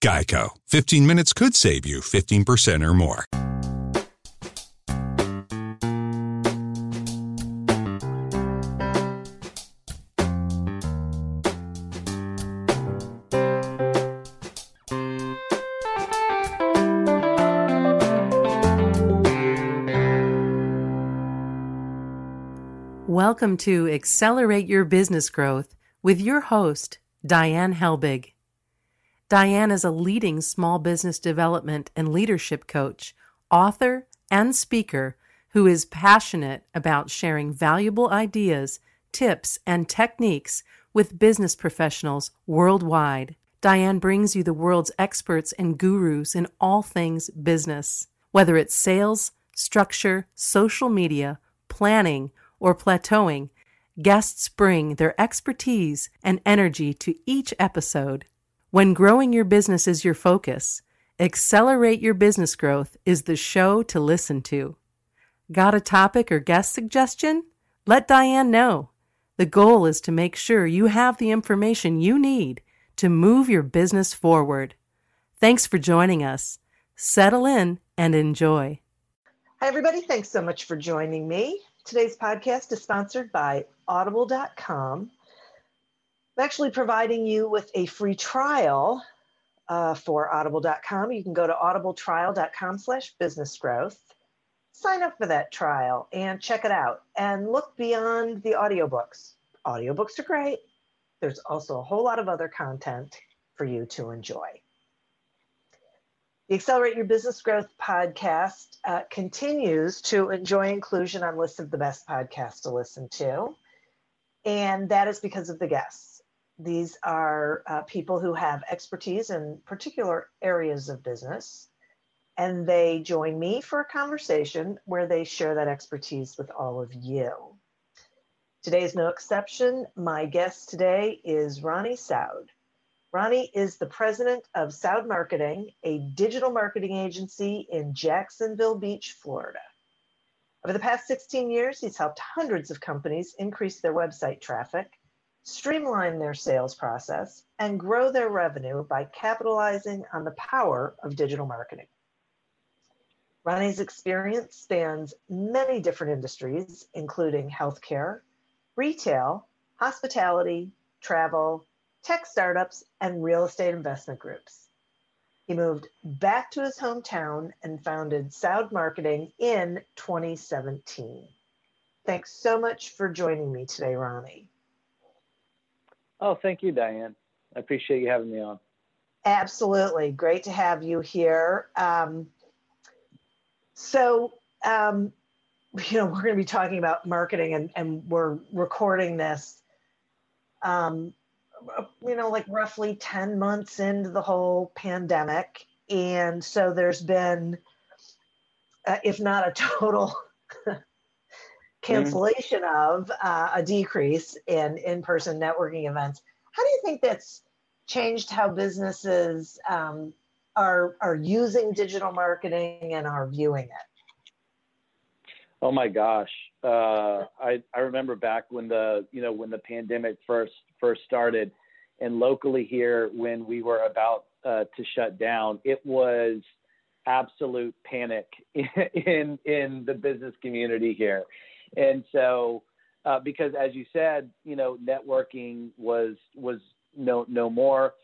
Geico. 15 minutes could save you 15% or more. Welcome to Accelerate Your Business Growth with your host, Diane Helbig. Diane is a leading small business development and leadership coach, author, and speaker who is passionate about sharing valuable ideas, tips, and techniques with business professionals worldwide. Diane brings you the world's experts and gurus in all things business, whether it's sales, structure, social media, planning, or plateauing. Guests bring their expertise and energy to each episode. When growing your business is your focus, Accelerate Your Business Growth is the show to listen to. Got a topic or guest suggestion? Let Diane know. The goal is to make sure you have the information you need to move your business forward. Thanks for joining us. Settle in and enjoy. Hi, everybody. Thanks so much for joining me. Today's podcast is sponsored by Audible.com. I'm actually providing you with a free trial uh, for Audible.com. You can go to audibletrial.com slash business growth, sign up for that trial and check it out and look beyond the audiobooks. Audiobooks are great. There's also a whole lot of other content for you to enjoy. The Accelerate Your Business Growth podcast uh, continues to enjoy inclusion on lists of the best podcasts to listen to. And that is because of the guests. These are uh, people who have expertise in particular areas of business. And they join me for a conversation where they share that expertise with all of you. Today is no exception. My guest today is Ronnie Soud. Ronnie is the president of Soud Marketing, a digital marketing agency in Jacksonville Beach, Florida. Over the past 16 years, he's helped hundreds of companies increase their website traffic, streamline their sales process, and grow their revenue by capitalizing on the power of digital marketing. Ronnie's experience spans many different industries, including healthcare, retail, hospitality, travel, tech startups, and real estate investment groups. He moved back to his hometown and founded Soud Marketing in 2017. Thanks so much for joining me today, Ronnie. Oh, thank you, Diane. I appreciate you having me on. Absolutely. Great to have you here. Um, so, um, you know, we're going to be talking about marketing and, and we're recording this um, you know, like roughly 10 months into the whole pandemic. And so there's been, uh, if not a total cancellation mm-hmm. of, uh, a decrease in in person networking events. How do you think that's changed how businesses um, are, are using digital marketing and are viewing it? Oh my gosh. Uh, I, I remember back when the, you know, when the pandemic first first started, and locally here when we were about uh, to shut down, it was absolute panic in in the business community here, and so uh, because as you said, you know, networking was was no no more,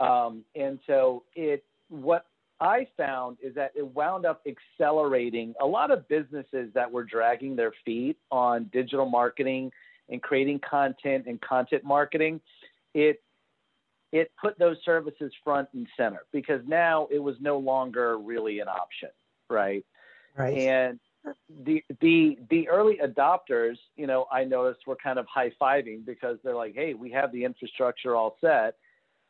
um, and so it what I found is that it wound up accelerating a lot of businesses that were dragging their feet on digital marketing and creating content and content marketing. It it put those services front and center because now it was no longer really an option, right? Right. And the the the early adopters, you know, I noticed were kind of high fiving because they're like, "Hey, we have the infrastructure all set."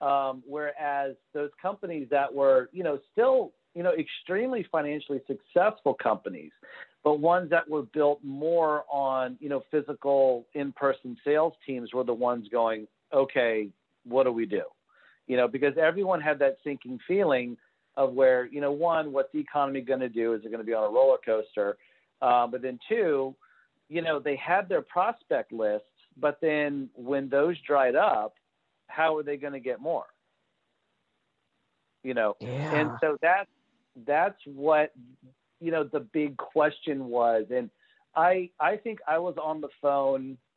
Um, whereas those companies that were, you know, still you know, extremely financially successful companies, but ones that were built more on, you know, physical in-person sales teams were the ones going, okay, what do we do? You know, because everyone had that sinking feeling of where, you know, one, what's the economy going to do? Is it going to be on a roller coaster? Uh, but then two, you know, they had their prospect lists, but then when those dried up, how are they going to get more? You know, Yeah. and so that's that's what you know the big question was, and I I think I was on the phone.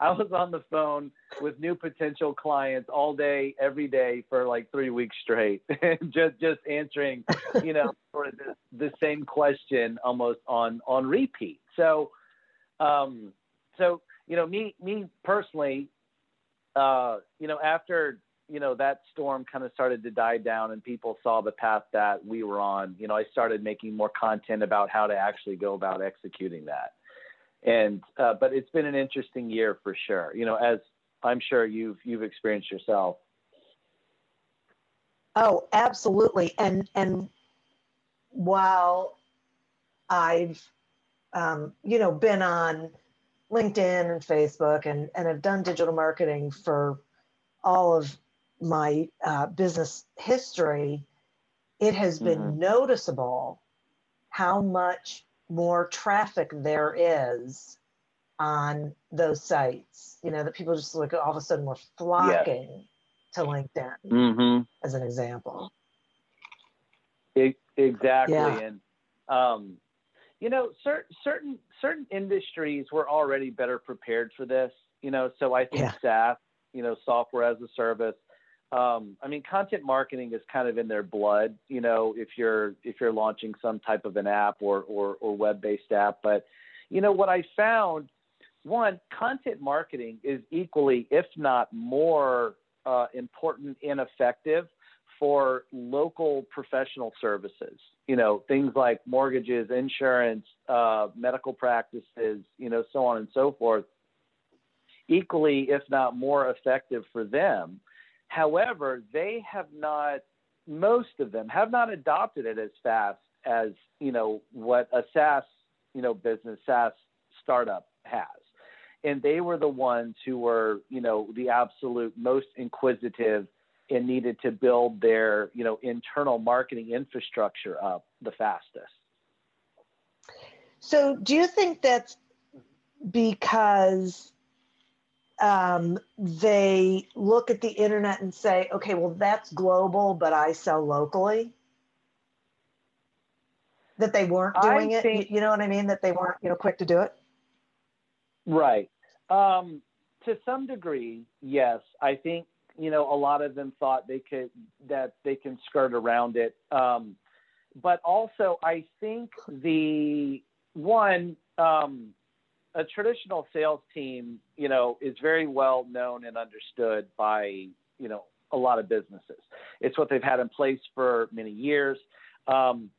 I was on the phone with new potential clients all day, every day for like three weeks straight, just just answering, you know, sort of the, the same question almost on on repeat. So, um, so you know, me me personally, uh, you know, after you know that storm kind of started to die down and people saw the path that we were on you know i started making more content about how to actually go about executing that and uh, but it's been an interesting year for sure you know as i'm sure you've you've experienced yourself Oh, absolutely. And and while I've um, you know been on LinkedIn and Facebook and and have done digital marketing for all of my uh, business history, it has been Mhm. noticeable how much more traffic there is on those sites. You know that people just like all of a sudden were flocking to LinkedIn mm-hmm as an example. Exactly Yeah. and um, you know certain certain certain industries were already better prepared for this you know so i think Yeah. SaaS, you know software as a service um, i mean content marketing is kind of in their blood you know if you're if you're launching some type of an app or or, or web-based app but you know what i found one content marketing is equally if not more uh, important and effective for local professional services. You know, things like mortgages, insurance, uh, medical practices, you know, so on and so forth. Equally, if not more effective for them. However, they have not, most of them have not adopted it as fast as, you know, what a SaaS, you know, business, SaaS startup has. And they were the ones who were, you know, the absolute most inquisitive and needed to build their you know internal marketing infrastructure up the fastest So, do you think that's because um, they look at the internet and say, okay, well, that's global, but I sell locally? That they weren't doing it? think- You, you know what I mean? That they weren't, you know, quick to do it? right um, to some degree yes i think you know a lot of them thought they could that they can skirt around it um, but also i think the one um, a traditional sales team you know is very well known and understood by you know a lot of businesses it's what they've had in place for many years um,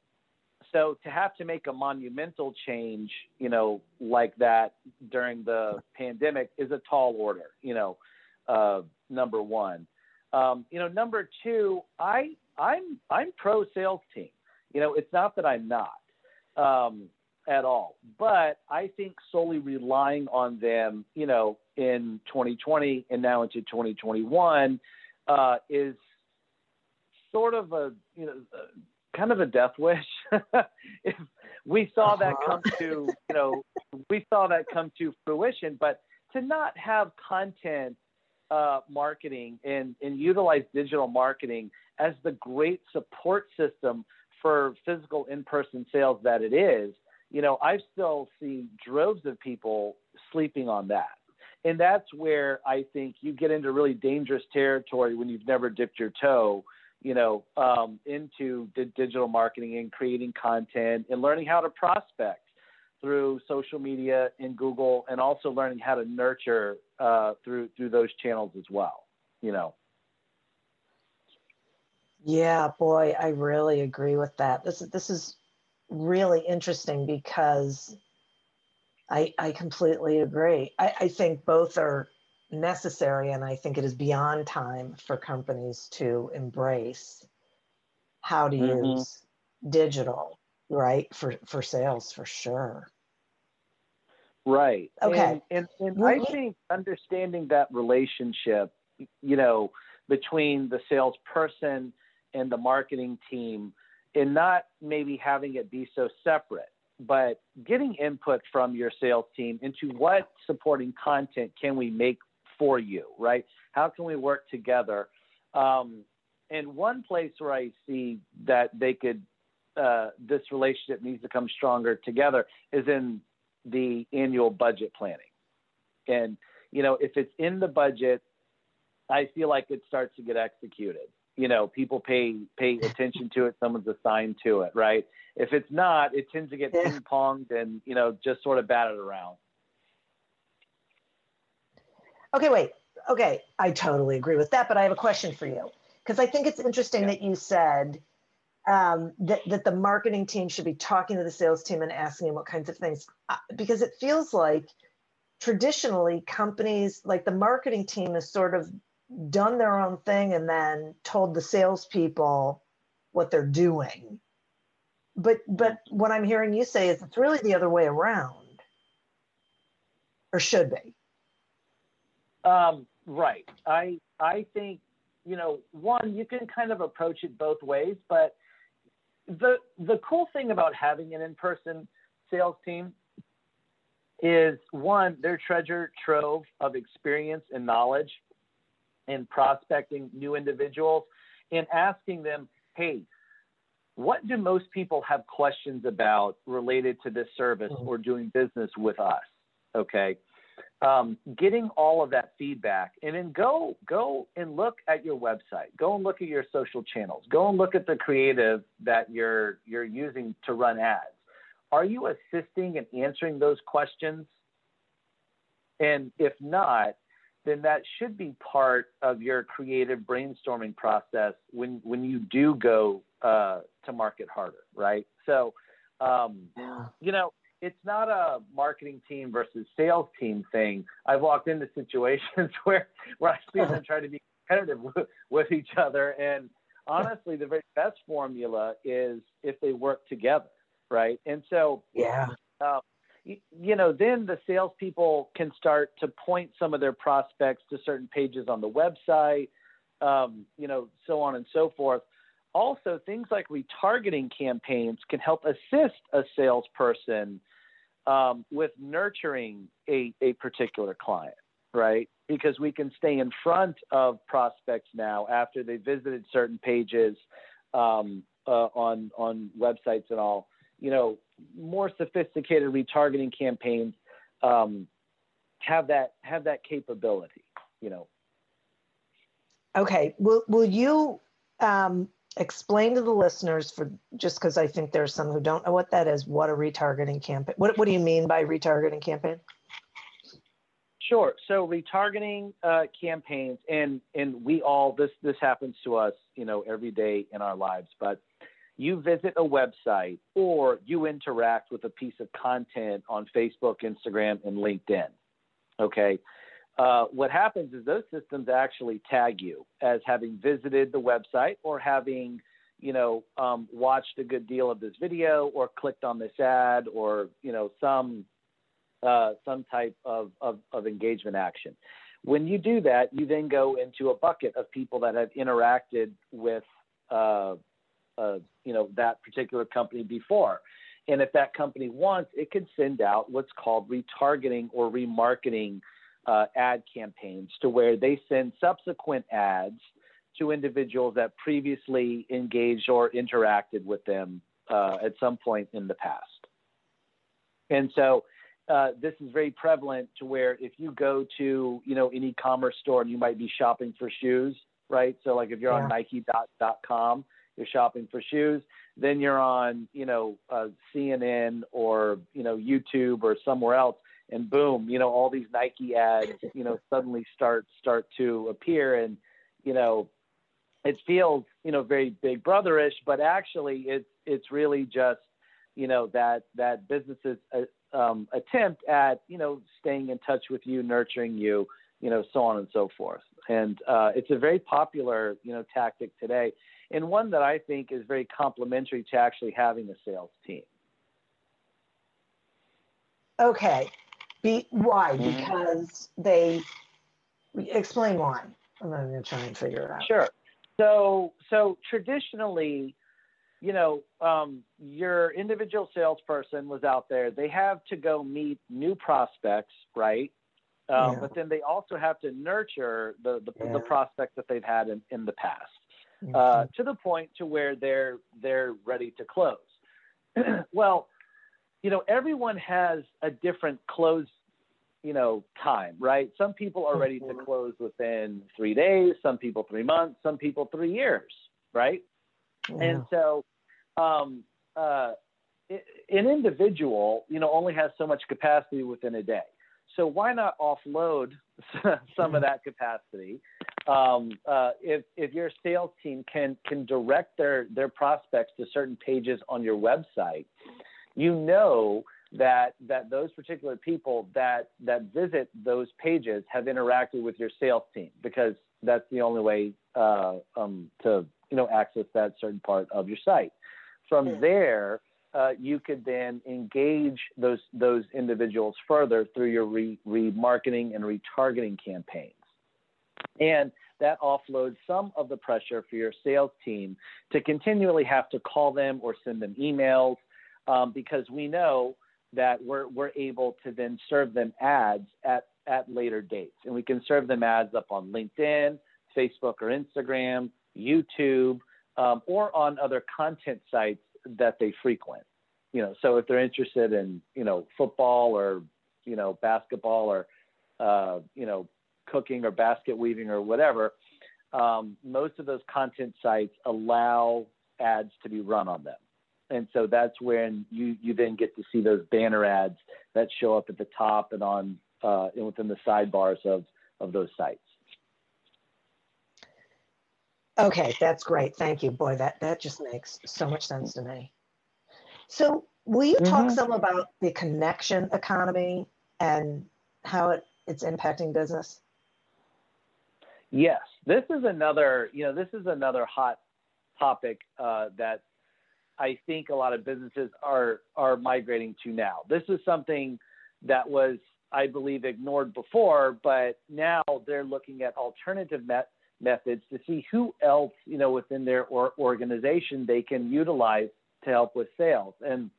so to have to make a monumental change, you know, like that during the pandemic is a tall order, you know, uh, number one. Um, you know, number two, I I'm I'm pro sales team. You know, it's not that I'm not um, at all, but I think solely relying on them, you know, in 2020 and now into 2021 uh, is sort of a you know uh, kind of a death wish. if we saw that Uh-huh. come to you know we saw that come to fruition, but to not have content uh, marketing and and utilize digital marketing as the great support system for physical in-person sales that it is, you know, I still see droves of people sleeping on that. And that's where I think you get into really dangerous territory when you've never dipped your toe, you know, um, into di- digital marketing and creating content and learning how to prospect through social media and Google, and also learning how to nurture uh, through through those channels as well. You know. Yeah, boy, I really agree with that. This is this is really interesting because I I completely agree. I, I think both are necessary, and I think it is beyond time for companies to embrace how to Mhm. use digital, right? For for sales for sure. Right. Okay. And, and, and I think understanding that relationship, you know, between the salesperson and the marketing team and not maybe having it be so separate, but getting input from your sales team into what supporting content can we make for you, right? How can we work together? Um, and one place where I see that they could, uh, this relationship needs to come stronger together is in the annual budget planning. And, you know, if it's in the budget, I feel like it starts to get executed. You know, people pay pay attention to it, someone's assigned to it, right? If it's not, it tends to get ping ponged and, you know, just sort of batted around. Okay, wait. Okay, I totally agree with that, but I have a question for you because I think it's interesting Yeah. that you said um, that that the marketing team should be talking to the sales team and asking them what kinds of things uh, because it feels like traditionally companies like the marketing team is sort of done their own thing and then told the salespeople what they're doing. But but what I'm hearing you say is it's really the other way around, or should be. Um, right. I I think you know one you can kind of approach it both ways, but the the cool thing about having an in-person sales team is one their treasure trove of experience and knowledge in prospecting new individuals and asking them, hey, what do most people have questions about related to this service Mhm. or doing business with us? Okay um, getting all of that feedback and then go go and look at your website go and look at your social channels go and look at the creative that you're you're using to run ads are you assisting and answering those questions and if not then that should be part of your creative brainstorming process when when you do go uh, to market harder right so um, Yeah. you know, it's not a marketing team versus sales team thing. I've walked into situations where where I see them try to be competitive with, with each other, and honestly, the very best formula is if they work together, right? And so, Yeah. uh, you, know, then the salespeople can start to point some of their prospects to certain pages on the website, um, you know, so on and so forth. Also, things like retargeting campaigns can help assist a salesperson um, with nurturing a, a particular client, right? Because we can stay in front of prospects now after they visited certain pages um, uh, on on websites and all. You know, more sophisticated retargeting campaigns um, have that have that capability. You know, Okay. Will Will you um, explain to the listeners for just because I think there's some who don't know what that is? What a retargeting campaign? What What do you mean by retargeting campaign? Sure. So retargeting uh, campaigns, and and we all this this happens to us, you know, every day in our lives. But you visit a website or you interact with a piece of content on Facebook, Instagram, and LinkedIn. Okay. Uh, what happens is those systems actually tag you as having visited the website or having, you know, um, watched a good deal of this video or clicked on this ad or you know some uh, some type of, of, of engagement action. When you do that, you then go into a bucket of people that have interacted with, uh, uh, you know, that particular company before. And if that company wants, it can send out what's called retargeting or remarketing uh, ad campaigns to where they send subsequent ads to individuals that previously engaged or interacted with them uh, at some point in the past. And so uh, this is very prevalent to where if you go to you know an e-commerce store and you might be shopping for shoes, right? So like if you're Yeah. on Nike.com, you're shopping for shoes. Then you're on you know uh, CNN or you know YouTube or somewhere else, and boom, you know all these Nike ads you know suddenly start start to appear, and you know it feels you know very Big Brotherish, but actually it's it's really just you know that that businesses uh, um, attempt at you know staying in touch with you, nurturing you, you know, so on and so forth. And uh, it's a very popular you know tactic today. And one that I think is very complementary to actually having a sales team. Okay. Be, why? Mhm. Because they explain why. I'm going to try and figure it out. Sure. So, so traditionally, you know, um, your individual salesperson was out there. They have to go meet new prospects, right? Um, Yeah. But then they also have to nurture the the, Yeah. the prospects that they've had in, in the past. Mhm. uh, to the point to where they're they're ready to close. well, you know, everyone has a different close, you know, time, right? Some people are ready to Mhm. close within three days, some people three months, some people three years, right? Yeah. And so, um, uh, i- an individual, you know, only has so much capacity within a day. So why not offload some of that capacity? Um, uh, if if your sales team can can direct their their prospects to certain pages on your website, you know that that those particular people that that visit those pages have interacted with your sales team because that's the only way uh, um, to you know access that certain part of your site. From Yeah. there, uh, you could then engage those those individuals further through your re- remarketing and retargeting campaigns. And that offloads some of the pressure for your sales team to continually have to call them or send them emails um, because we know that we're, we're able to then serve them ads at, at later dates. And we can serve them ads up on LinkedIn, Facebook or Instagram, YouTube, um, or on other content sites that they frequent. You know, so if they're interested in, you know, football or, you know, basketball or, uh, you know, cooking or basket weaving or whatever, um, most of those content sites allow ads to be run on them. And so that's when you, you then get to see those banner ads that show up at the top and on uh, and within the sidebars of, of those sites. Okay, that's great. Thank you. Boy, that, that just makes so much sense to me. So, will you talk Mhm. some about the connection economy and how it, it's impacting business? Yes, this is another, you know, this is another hot topic uh, that I think a lot of businesses are are migrating to now. This is something that was, I believe, ignored before, but now they're looking at alternative met- methods to see who else, you know, within their or- organization they can utilize to help with sales. And,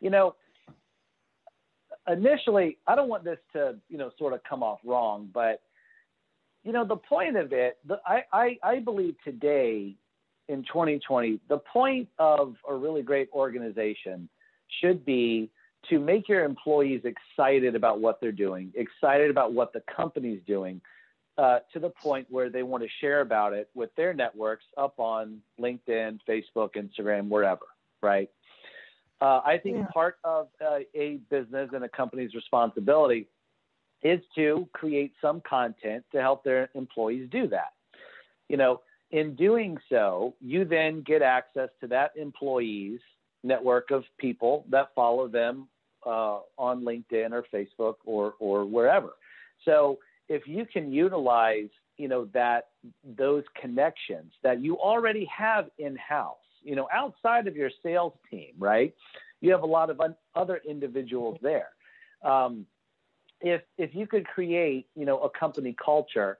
you know, initially, I don't want this to, you know, sort of come off wrong, but you know, the point of it, the, I, I, I believe today in 2020, the point of a really great organization should be to make your employees excited about what they're doing, excited about what the company's doing, uh, to the point where they want to share about it with their networks up on LinkedIn, Facebook, Instagram, wherever, right? Uh, I think Yeah. part of uh, a business and a company's responsibility is to create some content to help their employees do that. You know, in doing so, you then get access to that employee's network of people that follow them uh, on LinkedIn or Facebook or or wherever. So if you can utilize, you know, that those connections that you already have in house, you know, outside of your sales team, right? You have a lot of un- other individuals there. Um, if if you could create you know a company culture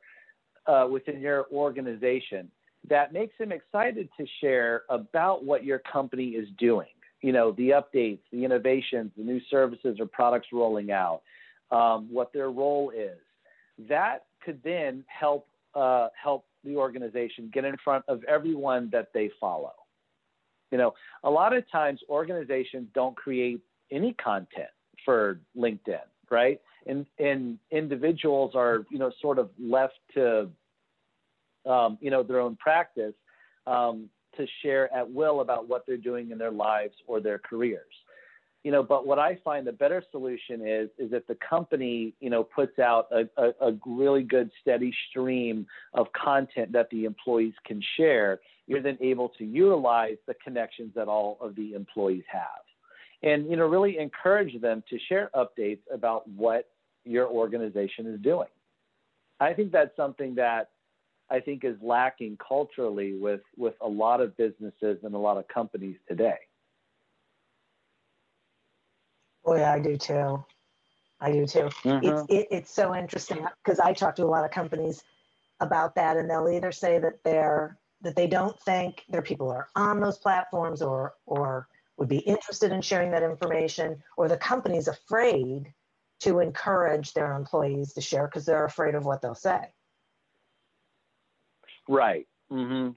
uh, within your organization that makes them excited to share about what your company is doing you know the updates the innovations the new services or products rolling out um, what their role is that could then help uh, help the organization get in front of everyone that they follow. You know a lot of times organizations don't create any content for linkedin right? And and individuals are you know sort of left to um, you know their own practice um, to share at will about what they're doing in their lives or their careers you know but what i find the better solution is is if the company you know puts out a, a, a really good steady stream of content that the employees can share you're then able to utilize the connections that all of the employees have and you know really encourage them to share updates about what your organization is doing. I think that's something that I think is lacking culturally with with a lot of businesses and a lot of companies today. Oh yeah, I do too. I do too. Mhm. It's it, it's so interesting because I talk to a lot of companies about that, and they'll either say that they're that they don't think their people are on those platforms or or would be interested in sharing that information, or the company's afraid to encourage their employees to share because they're afraid of what they'll say. Right. Mm-hmm.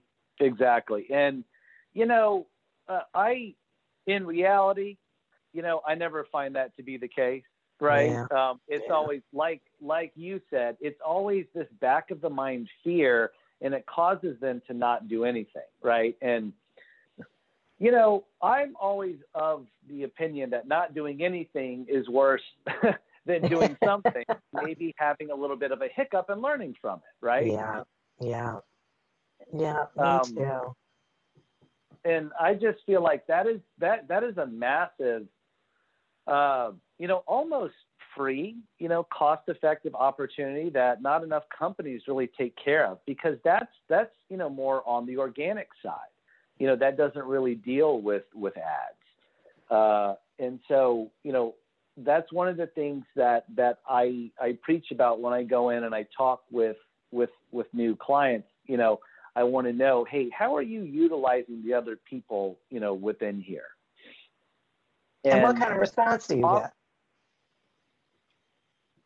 Exactly. And you know, uh, I in reality, you know, I never find that to be the case. Right. Yeah. Um, it's Yeah. always like like you said, it's always this back of the mind fear, and it causes them to not do anything. Right. And you know, I'm always of the opinion that not doing anything is worse than doing something, maybe having a little bit of a hiccup and learning from it, right? Yeah, yeah, yeah. Me Um, too. and I just feel like that is that that is a massive, uh, you know, almost free, you know, cost-effective opportunity that not enough companies really take care of because that's that's you know more on the organic side, you know, that doesn't really deal with with ads, uh, and so you know that's one of the things that that I I preach about when I go in and I talk with with with new clients, you know. I want to know, hey, how are you utilizing the other people, you know, within here? And, what kind of response do you get?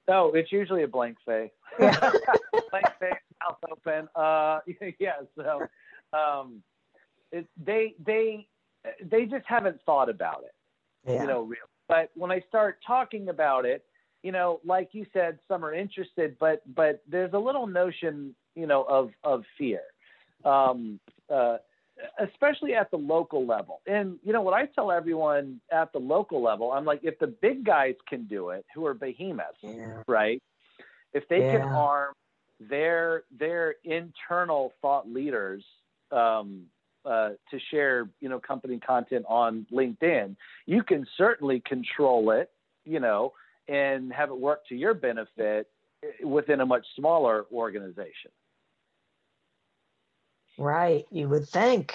Oh, it's usually a blank face. Yeah. blank face, mouth open. Uh, yeah. So, um, it, they they they just haven't thought about it, Yeah. you know, really. But when I start talking about it, you know, like you said, some are interested, but but there's a little notion, you know, of of fear, um, uh, especially at the local level. And you know what I tell everyone at the local level, I'm like, if the big guys can do it, who are behemoths, yeah. right? If they can arm their their internal thought leaders um, uh, to share, you know, company content on LinkedIn, you can certainly control it, you know, and have it work to your benefit eh, within a much smaller organization. Right. You would think.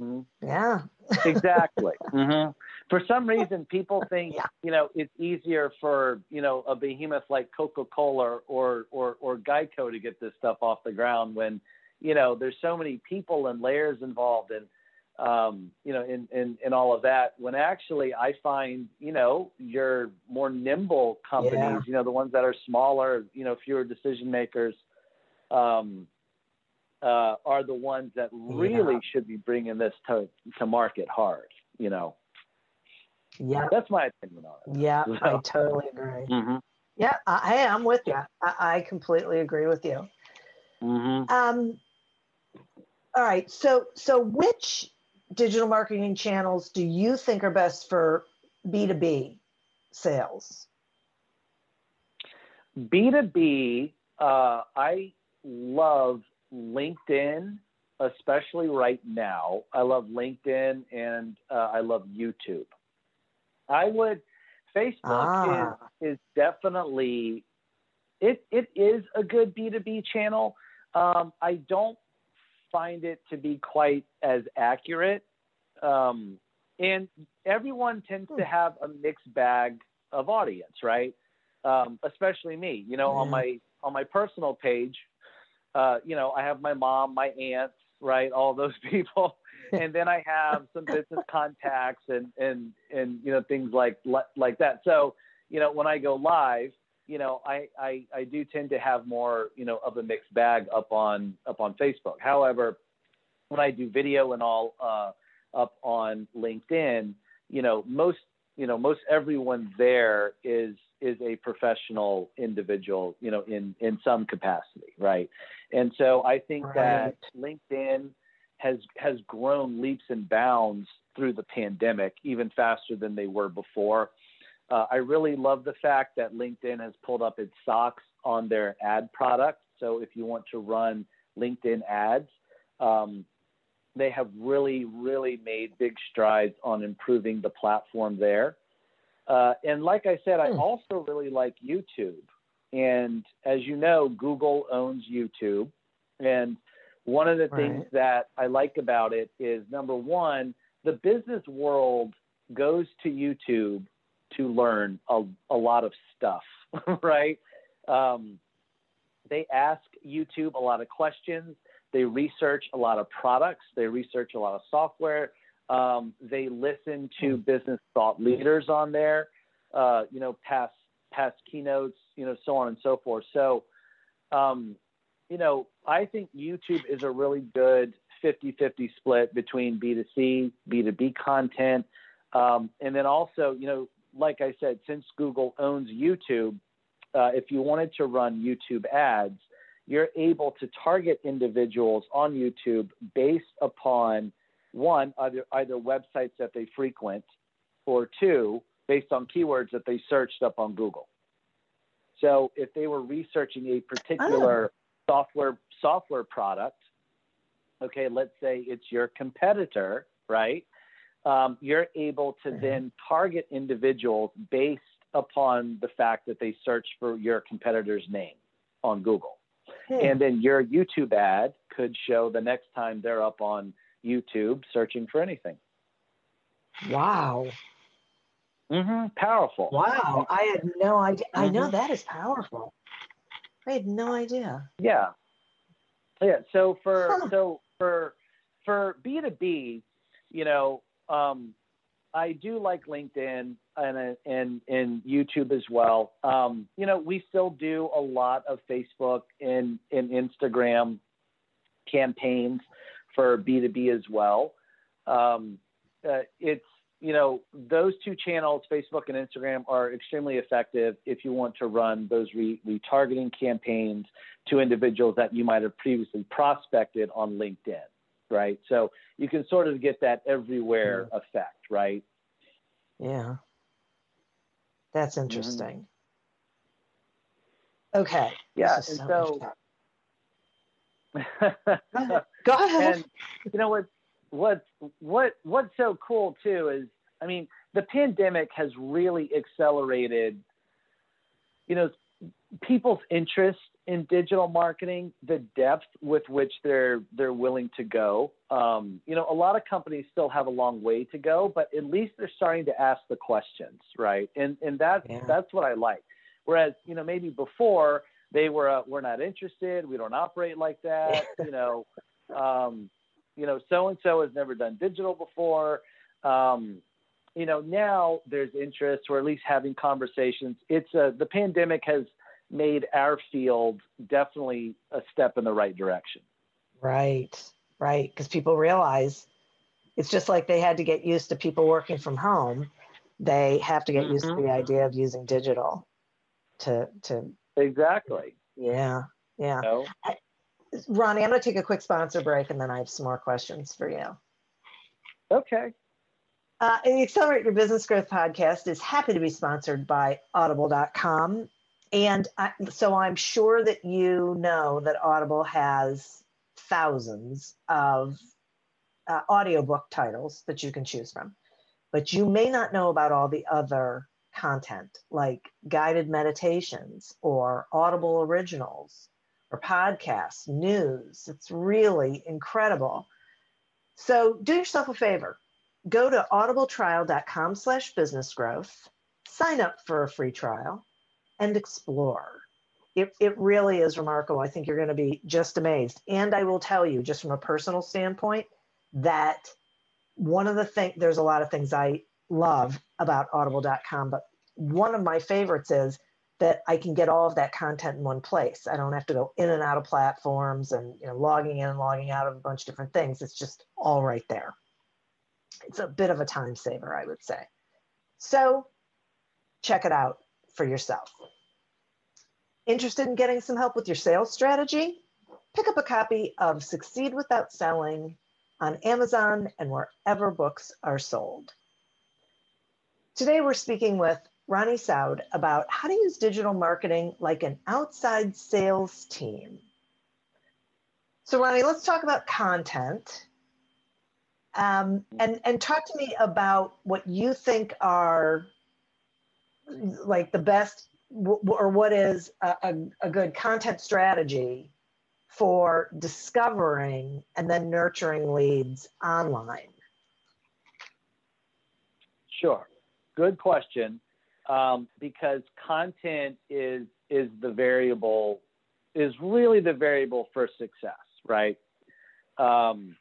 Mhm. Yeah. exactly. hmm For some reason, people think Yeah. you know it's easier for you know a behemoth like Coca Cola or or or Geico to get this stuff off the ground when you know there's so many people and layers involved and um, you know in, in in all of that. When actually, I find you know your more nimble companies, Yeah. you know the ones that are smaller, you know fewer decision makers. Um, uh, are the ones that really Yeah. should be bringing this to, to market hard. You know, Yeah. that's my opinion on it. Yeah. I totally agree. Mm-hmm. Yeah. I, hey, I'm with you. I, I completely agree with you. Mm-hmm. Um, all right. So, so which digital marketing channels do you think are best for B2B sales? B2B, uh, I love LinkedIn, especially right now. I love LinkedIn and uh, I love YouTube. I would, Facebook Ah. is, is definitely, it, it is a good B2B channel. Um, I don't find it to be quite as accurate. Um, and everyone tends to have a mixed bag of audience, right? Um, especially me, you know, on my on my personal page, uh, you know, I have my mom, my aunts, right, all those people, and then I have some business contacts and and and you know things like like that. So you know, when I go live, you know, I, I I do tend to have more you know of a mixed bag up on up on Facebook. However, when I do video and all uh, up on LinkedIn, you know, most you know most everyone there is is a professional individual, you know, in in some capacity, right? And so I think that LinkedIn has has grown leaps and bounds through the pandemic, even faster than they were before. Uh, I really love the fact that LinkedIn has pulled up its socks on their ad product. So if you want to run LinkedIn ads, um, they have really, really made big strides on improving the platform there. Uh, and like I said, I Hmm. also really like YouTube. And as you know, Google owns YouTube. And One of the Right. things that I like about it is number one, the business world goes to YouTube to learn a, a lot of stuff, right? Um, they ask YouTube a lot of questions. They research a lot of products. They research a lot of software. Um, they listen to business thought leaders on there, uh, you know, past past keynotes, you know, so on and so forth. So, um, you know, I think YouTube is a really good 50-50 split between B2C, B2B content, um, and then also, you know, like I said, since Google owns YouTube, uh, if you wanted to run YouTube ads, you're able to target individuals on YouTube based upon one, either, either websites that they frequent, or two, based on keywords that they searched up on Google. So if they were researching a particular software software product, okay, let's say it's your competitor, right? Um, you're able to Mhm. then target individuals based upon the fact that they search for your competitor's name on Google. Hmm. And then your YouTube ad could show the next time they're up on YouTube searching for anything. wow. Mm-hmm. Powerful. Wow. I had no idea. I know Mhm. that is powerful. I had no idea. Yeah. Yeah. So for Huh. so for for B two B, you know, um, I do like LinkedIn and and and YouTube as well. Um, you know, we still do a lot of Facebook and and Instagram campaigns for B two B as well. Um, uh, it's you know those two channels, Facebook and Instagram, are extremely effective if you want to run those re- retargeting campaigns to individuals that you might have previously prospected on LinkedIn, right? So you can sort of get that everywhere effect, right? Yeah. That's Mm-hmm. interesting. Okay. Yeah, and so- interesting. Go ahead. and you know what what what what's so cool too is I mean the pandemic has really accelerated you know people's interest in digital marketing the depth with which they're they're willing to go um, you know a lot of companies still have a long way to go but at least they're starting to ask the questions right and and that's Yeah. that's what I like whereas you know maybe before they were uh, we're not interested we don't operate like that you know um, you know so and so has never done digital before um, you know now there's interest or at least having conversations it's a, the pandemic has made our field definitely a step in the right direction Right, right. Because people realize it's just like they had to get used to people working from home. They have to get used to Mhm. the idea of using digital to to exactly yeah, yeah. know? Ronnie, I'm gonna take a quick sponsor break and then I have some more questions for you. okay Uh, the Accelerate Your Business Growth podcast is happy to be sponsored by Audible.com. And I, so I'm sure that you know that Audible has thousands of uh, audiobook titles that you can choose from. But you may not know about all the other content like guided meditations or Audible originals or podcasts, news. It's really incredible. So do yourself a favor go to audibletrial.com slash business growth sign up for a free trial and explore it, it really is remarkable i think you're going to be just amazed and i will tell you just from a personal standpoint that one of the things there's a lot of things i love about audible.com but one of my favorites is that i can get all of that content in one place i don't have to go in and out of platforms and you know logging in and logging out of a bunch of different things it's just all right there it's a bit of a time saver, I would say. So check it out for yourself. Interested in getting some help with your sales strategy? Pick up a copy of Succeed Without Selling on Amazon and wherever books are sold. Today, we're speaking with Ronnie Soud about how to use digital marketing like an outside sales team. So, Ronnie, let's talk about content um, and and talk to me about what you think are like the best or what is a, a, a good content strategy for discovering and then nurturing leads online? Sure. Good question. Um, because content is is the variable is really the variable for success, right? Um,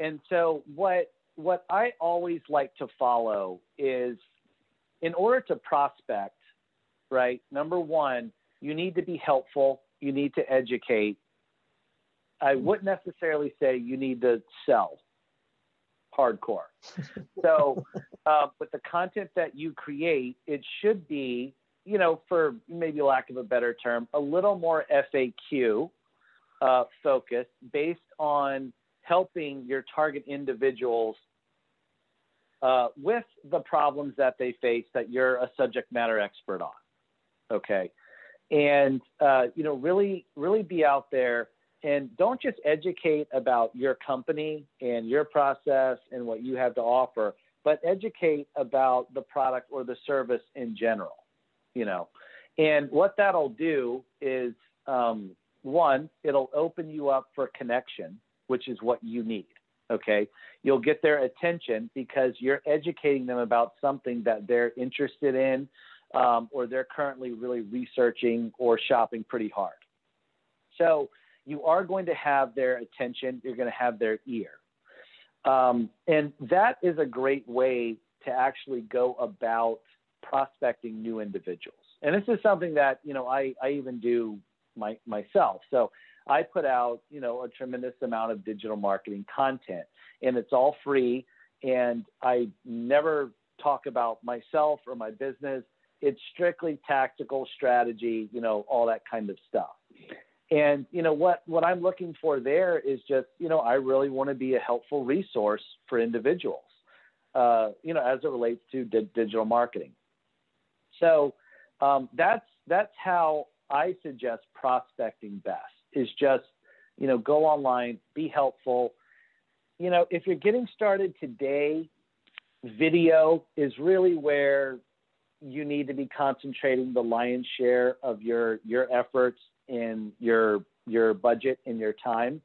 and so what what I always like to follow is in order to prospect, right? Number one, you need to be helpful. You need to educate. I wouldn't necessarily say you need to sell hardcore. so, uh, with the content that you create, it should be, you know, for maybe lack of a better term, a little more FAQ uh, focused based on helping your target individuals uh, with the problems that they face that you're a subject matter expert on. Okay. And, uh, you know, really, really be out there and don't just educate about your company and your process and what you have to offer, but educate about the product or the service in general, you know. And what that'll do is, um, one, it'll open you up for connection, which is what you need. Okay. You'll get their attention because you're educating them about something that they're interested in um, or they're currently really researching or shopping pretty hard. So, you are going to have their attention, you're going to have their ear. Um, and that is a great way to actually go about prospecting new individuals. And this is something that, you know, I, I even do my, myself. So I put out, you know, a tremendous amount of digital marketing content and it's all free. And I never talk about myself or my business. It's strictly tactical strategy, you know, all that kind of stuff. And you know what what I'm looking for there is just you know I really want to be a helpful resource for individuals, uh, you know, as it relates to di- digital marketing. So um, that's that's how I suggest prospecting best is just you know go online, be helpful. You know, if you're getting started today, video is really where you need to be concentrating the lion's share of your your efforts in your your budget and your time.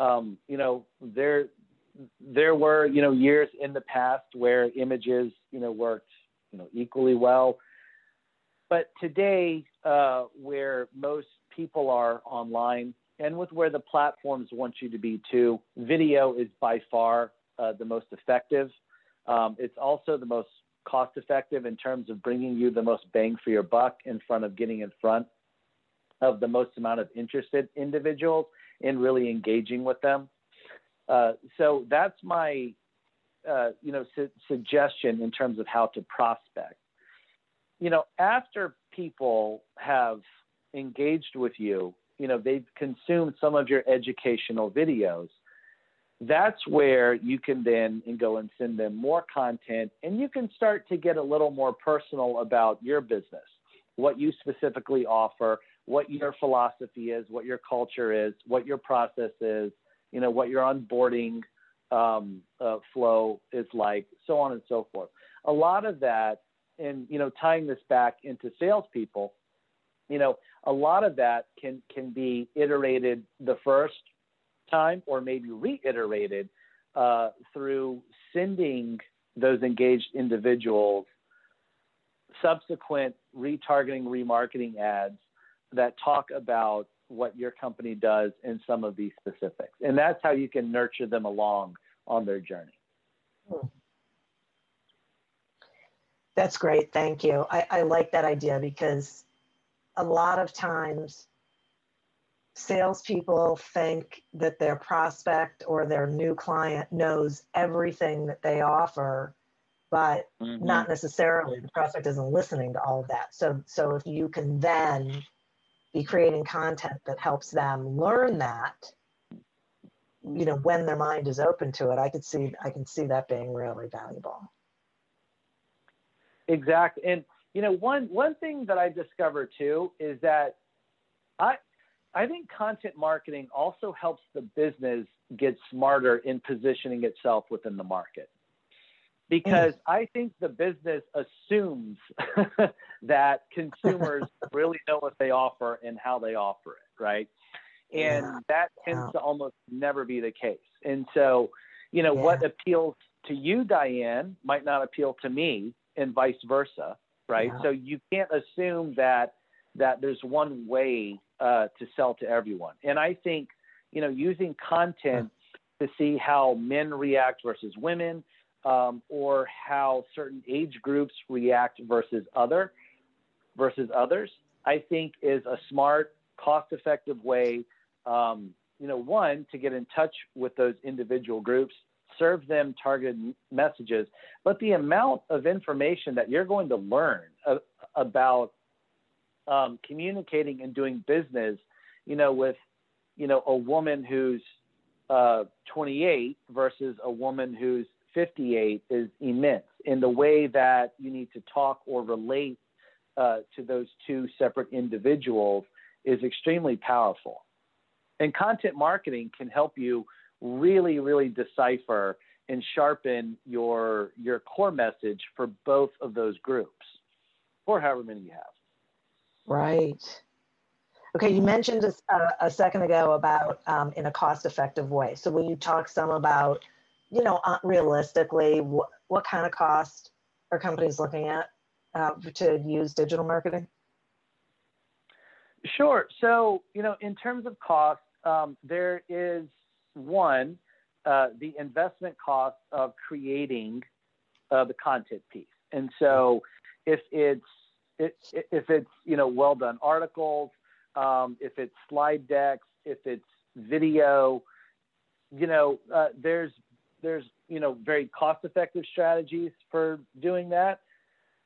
Um, you know, there there were you know years in the past where images you know worked you know equally well, but today uh, where most people are online and with where the platforms want you to be too, video is by far uh, the most effective. Um, it's also the most cost effective in terms of bringing you the most bang for your buck in front of getting in front of the most amount of interested individuals in really engaging with them. Uh, so that's my, uh, you know, su- suggestion in terms of how to prospect. You know, after people have engaged with you, you know, they've consumed some of your educational videos. That's where you can then go and send them more content, and you can start to get a little more personal about your business, what you specifically offer, what your philosophy is, what your culture is, what your process is, you know, what your onboarding um, uh, flow is like, so on and so forth. A lot of that, and you know, tying this back into salespeople, you know, a lot of that can can be iterated the first time, or maybe reiterated uh, through sending those engaged individuals subsequent retargeting, remarketing ads that talk about what your company does in some of these specifics. And that's how you can nurture them along on their journey. Hmm. That's great. Thank you. I, I like that idea because a lot of times salespeople think that their prospect or their new client knows everything that they offer but mm-hmm. not necessarily the prospect isn't listening to all of that so so if you can then be creating content that helps them learn that you know when their mind is open to it i could see i can see that being really valuable. Exactly and you know one one thing that i discovered too is that i i think content marketing also helps the business get smarter in positioning itself within the market because mm. I think the business assumes that consumers really know what they offer and how they offer it, right? And Yeah. that tends Yeah. to almost never be the case. And so, you know, what appeals to you, Diane, might not appeal to me, and vice versa, right? Yeah. So you can't assume that that there's one way uh, to sell to everyone. And I think, you know, using content to see how men react versus women, um, or how certain age groups react versus other versus others, I think is a smart, cost-effective way. Um, you know, one to get in touch with those individual groups, serve them targeted messages, but the amount of information that you're going to learn a- about um, communicating and doing business, you know, with you know a woman who's uh, 28 versus a woman who's 58 is immense in the way that you need to talk or relate uh, to those two separate individuals is extremely powerful. And content marketing can help you really, really decipher and sharpen your your core message for both of those groups, or however many you have. Right. Okay, you mentioned a, a second ago about um, in a cost-effective way. So will you talk some about, you know, uh, realistically, what, what kind of cost are companies looking at uh, to use digital marketing? Sure. So, you know, in terms of cost, um, there is one, uh, the investment cost of creating uh, the content piece. And so, if it's it, if it's you know well done articles, um, if it's slide decks, if it's video, you know, uh, there's there's you know very cost effective strategies for doing that.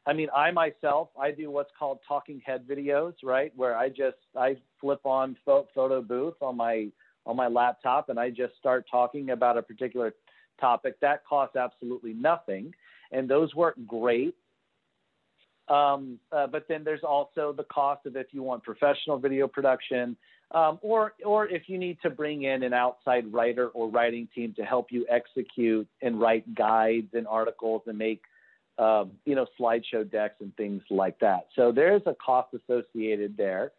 I mean, I myself, I do what's called talking head videos, right? Where I just I flip on photo booth on my on my laptop and I just start talking about a particular topic. That costs absolutely nothing, and those work great. Um, uh, but then there's also the cost of if you want professional video production, um, or or if you need to bring in an outside writer or writing team to help you execute and write guides and articles and make um, you know, slideshow decks and things like that. So there's a cost associated there.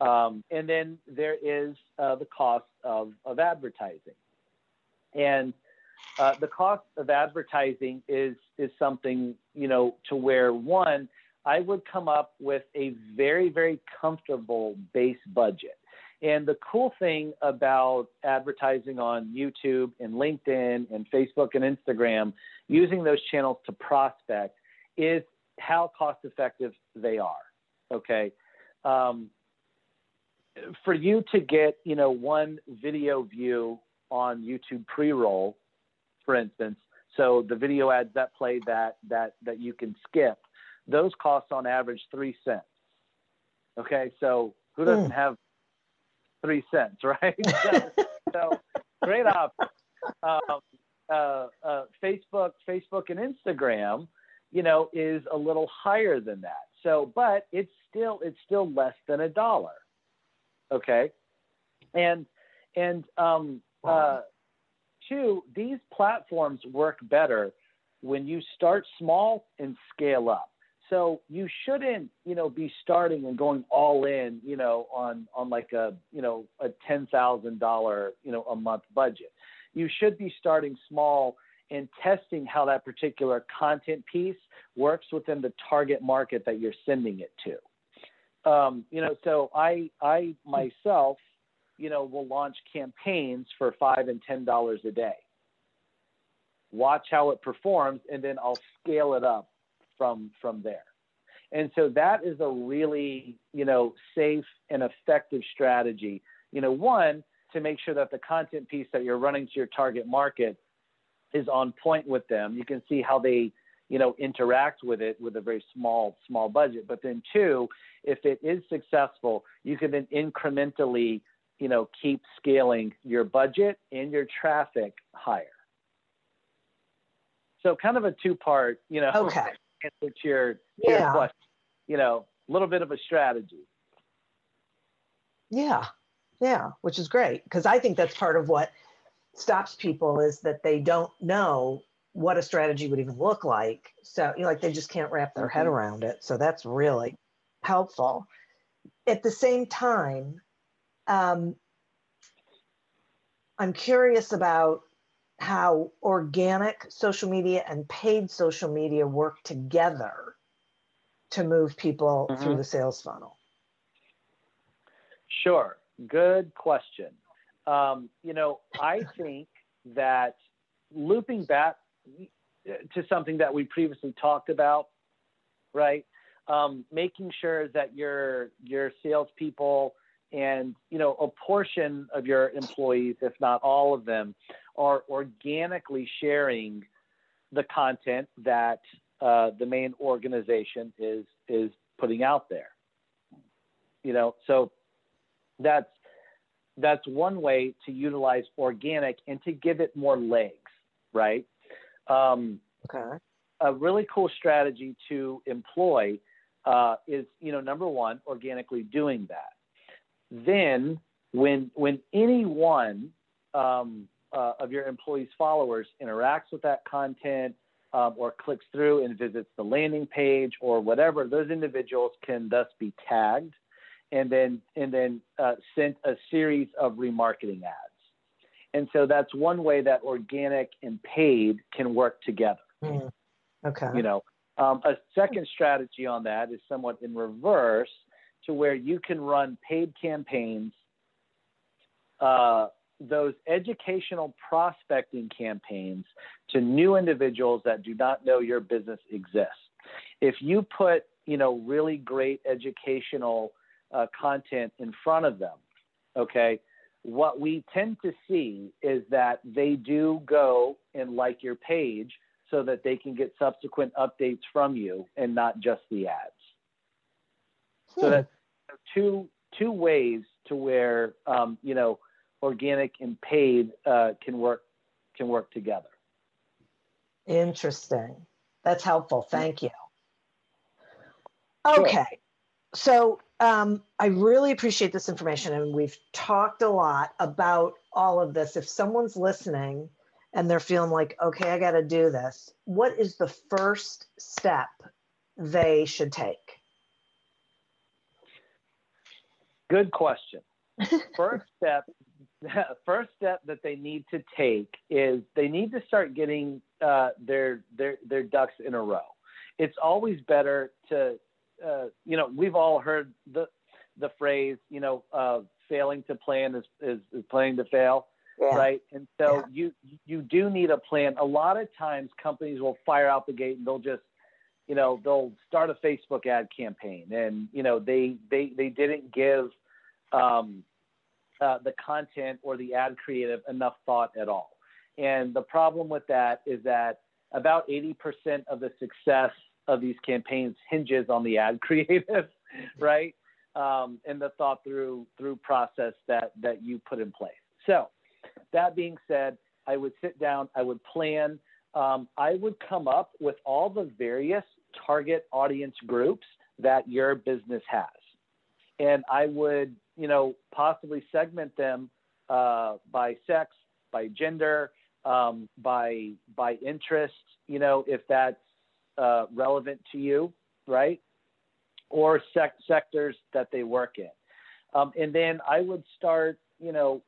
Um, and then there is uh, the cost of, of advertising. And uh, the cost of advertising is, is something, you know, to where one, I would come up with a very, very comfortable base budget. And the cool thing about advertising on YouTube and LinkedIn and Facebook and Instagram, using those channels to prospect, is how cost effective they are. Okay. Um, for you to get, you know, one video view on YouTube pre-roll, for instance, so the video ads that play that that that you can skip, those cost on average three cents. Okay, so who doesn't have three cents, right? so, so great off. Um, uh, uh, Facebook, Facebook, and Instagram, you know, is a little higher than that. So, but it's still it's still less than a dollar. Okay, and and um, uh, two, these platforms work better when you start small and scale up. So you shouldn't, you know, be starting and going all in, you know, on on like a, you know, a ten thousand dollar, you know, a month budget. You should be starting small and testing how that particular content piece works within the target market that you're sending it to. Um, you know, so I I myself, you know, will launch campaigns for five and ten dollars a day. Watch how it performs, and then I'll scale it up from from there. And so that is a really, you know, safe and effective strategy. You know, one to make sure that the content piece that you're running to your target market is on point with them. You can see how they, you know, interact with it with a very small small budget. But then two, if it is successful, you can then incrementally, you know, keep scaling your budget and your traffic higher. So kind of a two part, you know, Okay. answer to your, to your Yeah. question. You know, a little bit of a strategy. Yeah, yeah, which is great because I think that's part of what stops people is that they don't know what a strategy would even look like. So, you know, like they just can't wrap their head Mhm. around it. So that's really helpful. At the same time, um, I'm curious about how organic social media and paid social media work together to move people mm-hmm. through the sales funnel. Sure. Good question. Um, you know, I think that looping back to something that we previously talked about, right? Um, making sure that your your salespeople and you know a portion of your employees, if not all of them, are organically sharing the content that uh, the main organization is is putting out there. You know, so that's that's one way to utilize organic and to give it more legs, right? Um, okay. A really cool strategy to employ uh, is, you know, number one, organically doing that. Then, when when any one um, uh, of your employees' followers interacts with that content um, or clicks through and visits the landing page or whatever, those individuals can thus be tagged and then and then uh, sent a series of remarketing ads. And so that's one way that organic and paid can work together. Mm. Okay. You know, um, a second strategy on that is somewhat in reverse, to where you can run paid campaigns, uh, those educational prospecting campaigns to new individuals that do not know your business exists. If you put, you know, really great educational uh, content in front of them, okay, what we tend to see is that they do go and like your page so that they can get subsequent updates from you and not just the ads. Hmm. So that two two ways to where um, you know organic and paid uh, can work can work together. Interesting. That's helpful. Thank you. Okay. Sure. So um, I really appreciate this information, and we've talked a lot about all of this. If someone's listening and they're feeling like, okay, I got to do this, what is the first step they should take? Good question. First step, first step that they need to take is they need to start getting uh, their their their ducks in a row. It's always better to uh, you know, we've all heard the the phrase, you know, uh, failing to plan is, is, is planning to fail, yeah. right? And so yeah. you you do need a plan. A lot of times, companies will fire out the gate and they'll just, you know, they'll start a Facebook ad campaign, and you know, they they they didn't give um, uh, the content or the ad creative enough thought at all. And the problem with that is that about 80% of the success of these campaigns hinges on the ad creative, right? Um, and the thought through through process that that you put in place. So, that being said, I would sit down, I would plan, um, I would come up with all the various target audience groups that your business has, and I would you know possibly segment them uh, by sex, by gender, um, by by interest. You know if that's uh, relevant to you, right? Or sec- sectors that they work in. Um, and then I would start, you know,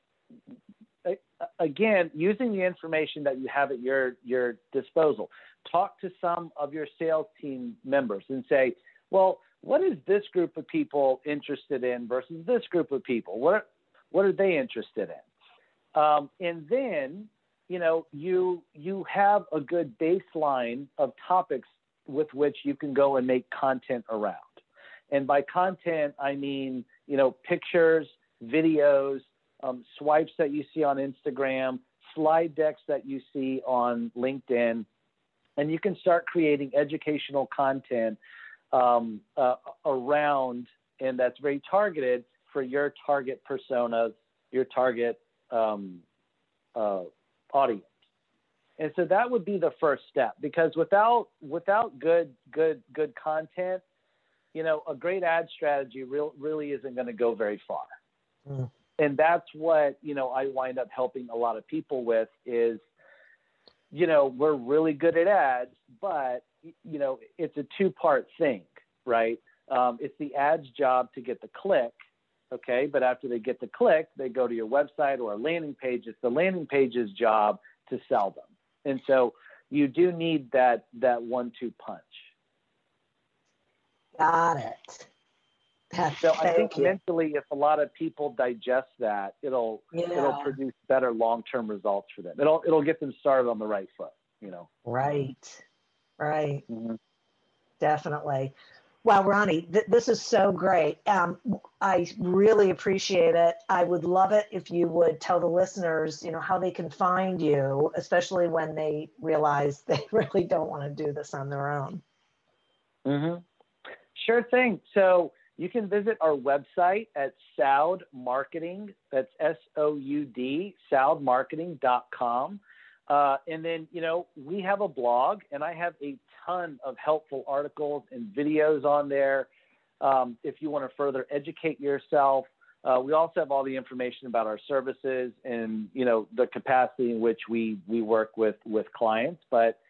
again, using the information that you have at your, your disposal. Talk to some of your sales team members and say, well, what is this group of people interested in versus this group of people? What, what are they interested in? Um, and then, you know, you, you have a good baseline of topics with which you can go and make content around. And by content, I mean, you know, pictures, videos, um, swipes that you see on Instagram, slide decks that you see on LinkedIn. And you can start creating educational content um, uh, around, and that's very targeted for your target personas, your target um, uh, audience and so that would be the first step because without without good good good content you know a great ad strategy real, really isn't going to go very far mm. and that's what you know i wind up helping a lot of people with is you know we're really good at ads but you know it's a two part thing right um, it's the ads job to get the click Okay. But after they get the click, they go to your website or a landing page. It's the landing page's job to sell them. And so you do need that, that one, two punch. Got it. So I think you. mentally, if a lot of people digest that, it'll yeah. it'll produce better long term results for them. It'll it'll get them started on the right foot. You know. Right. Right. Mm-hmm. Definitely. Wow, Ronnie, th- this is so great. Um, I really appreciate it. I would love it if you would tell the listeners, you know, how they can find you, especially when they realize they really don't want to do this on their own. Mm-hmm. Sure thing. So you can visit our website at Soud Marketing. That's S O U D, soudmarketing.com. Uh, and then, you know, we have a blog, and I have a ton of helpful articles and videos on there. Um, if you want to further educate yourself, uh, we also have all the information about our services and you know the capacity in which we we work with with clients. But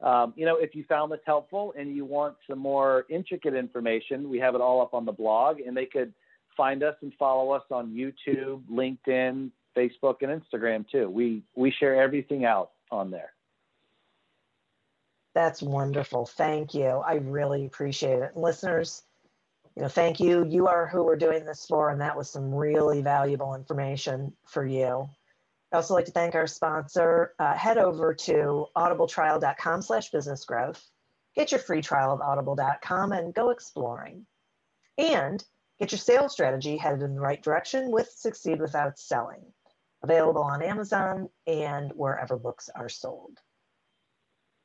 um, you know, if you found this helpful and you want some more intricate information, we have it all up on the blog, and they could find us and follow us on YouTube, LinkedIn, Facebook, and Instagram too. We we share everything out on there. That's wonderful. Thank you. I really appreciate it. listeners, you know, thank you. You are who we're doing this for, and that was some really valuable information for you. I also like to thank our sponsor. Uh, head over to audibletrial.com slash business growth. Get your free trial of audible.com and go exploring. And get your sales strategy headed in the right direction with Succeed Without Selling. Available on Amazon and wherever books are sold.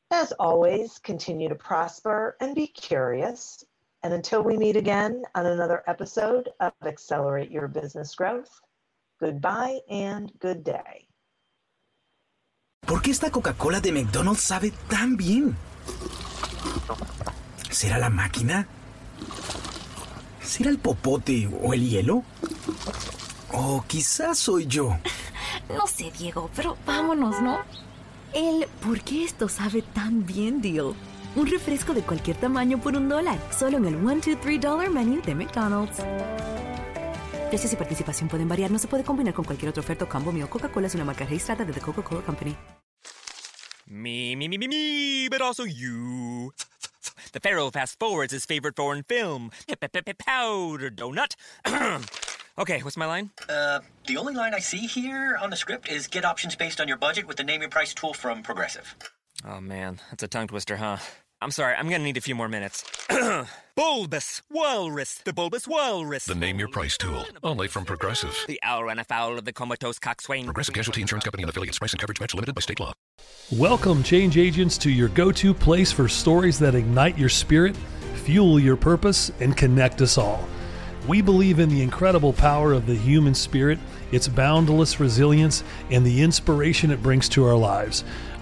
As always, continue to prosper and be curious. And until we meet again on another episode of Accelerate Your Business Growth, goodbye and good day. ¿Por qué esta Coca-Cola de McDonald's sabe tan bien? ¿Será la máquina? ¿Será el popote o el hielo? O quizás soy yo. No sé, Diego, pero vámonos, ¿no? El ¿por qué esto sabe tan bien deal? Un refresco de cualquier tamaño por un dólar, solo en el 1, 2, 3 dollar menu de McDonald's. Precios y participación pueden variar, no se puede combinar con cualquier otro oferta combo mío. Coca-Cola es una marca registrada de The Coca-Cola Company. Me, me, me, me, me, but also you. The Pharaoh fast forwards his favorite foreign film, Powder Donut. Okay, what's my line? Uh, the only line I see here on the script is get options based on your budget with the name your price tool from Progressive. Oh man, that's a tongue twister, huh? I'm sorry, I'm gonna need a few more minutes. bulbous Walrus, the Bulbous Walrus. The name your price tool, only from Progressive. The owl ran afoul of the comatose coxswain. Progressive Casualty Insurance Company and affiliates. Price and coverage match limited by state law. Welcome, change agents, to your go-to place for stories that ignite your spirit, fuel your purpose, and connect us all. We believe in the incredible power of the human spirit, its boundless resilience, and the inspiration it brings to our lives.